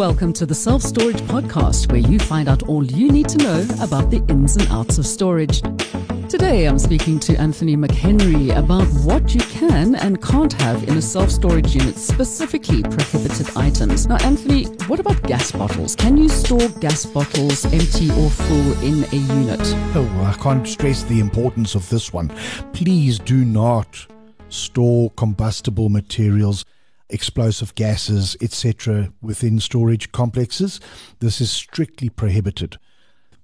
Welcome to the Self Storage Podcast, where you find out all you need to know about the ins and outs of storage. Today, I'm speaking to Anthony McHenry about what you can and can't have in a self storage unit, specifically prohibited items. Now, Anthony, what about gas bottles? Can you store gas bottles empty or full in a unit? Oh, I can't stress the importance of this one. Please do not store combustible materials explosive gases, etc., within storage complexes. This is strictly prohibited.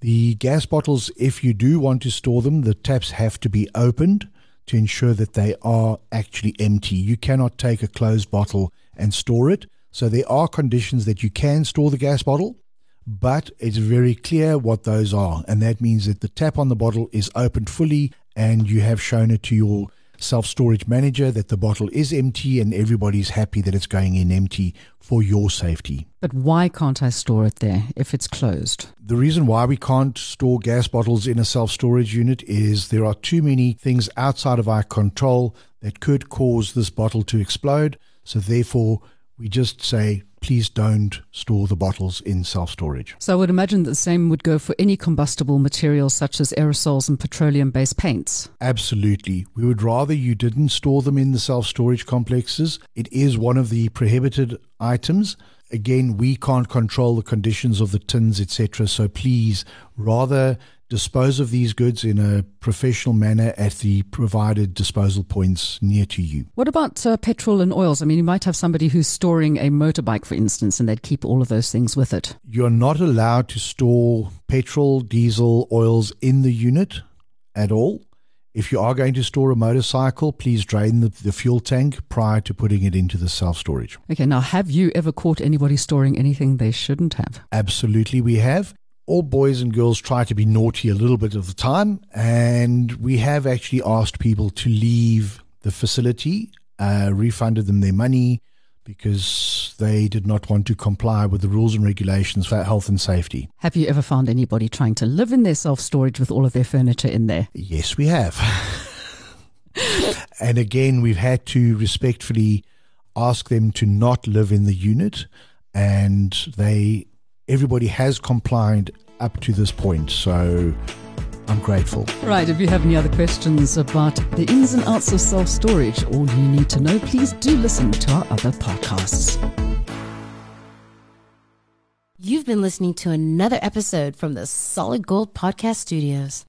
The gas bottles, if you do want to store them, the taps have to be opened to ensure that they are actually empty. You cannot take a closed bottle and store it. So there are conditions that you can store the gas bottle, but it's very clear what those are. And that means that the tap on the bottle is opened fully and you have shown it to your self storage manager that the bottle is empty and everybody's happy that it's going in empty for your safety. But why can't I store it there if it's closed? The reason why we can't store gas bottles in a self storage unit is there are too many things outside of our control that could cause this bottle to explode. So, therefore, we just say please don't store the bottles in self storage. So I would imagine that the same would go for any combustible materials such as aerosols and petroleum based paints. Absolutely. We would rather you didn't store them in the self storage complexes. It is one of the prohibited items. Again, we can't control the conditions of the tins, etc. So please rather dispose of these goods in a professional manner at the provided disposal points near to you. What about uh, petrol and oils? I mean, you might have somebody who's storing a motorbike, for instance, and they'd keep all of those things with it. You're not allowed to store petrol, diesel, oils in the unit at all. If you are going to store a motorcycle, please drain the, the fuel tank prior to putting it into the self storage. Okay, now have you ever caught anybody storing anything they shouldn't have? Absolutely, we have all boys and girls try to be naughty a little bit of the time, and we have actually asked people to leave the facility, uh, refunded them their money because they did not want to comply with the rules and regulations for health and safety. Have you ever found anybody trying to live in their self storage with all of their furniture in there? Yes, we have. and again, we've had to respectfully ask them to not live in the unit, and they everybody has complied up to this point. So I'm grateful. Right. If you have any other questions about the ins and outs of self storage, all you need to know, please do listen to our other podcasts. You've been listening to another episode from the Solid Gold Podcast Studios.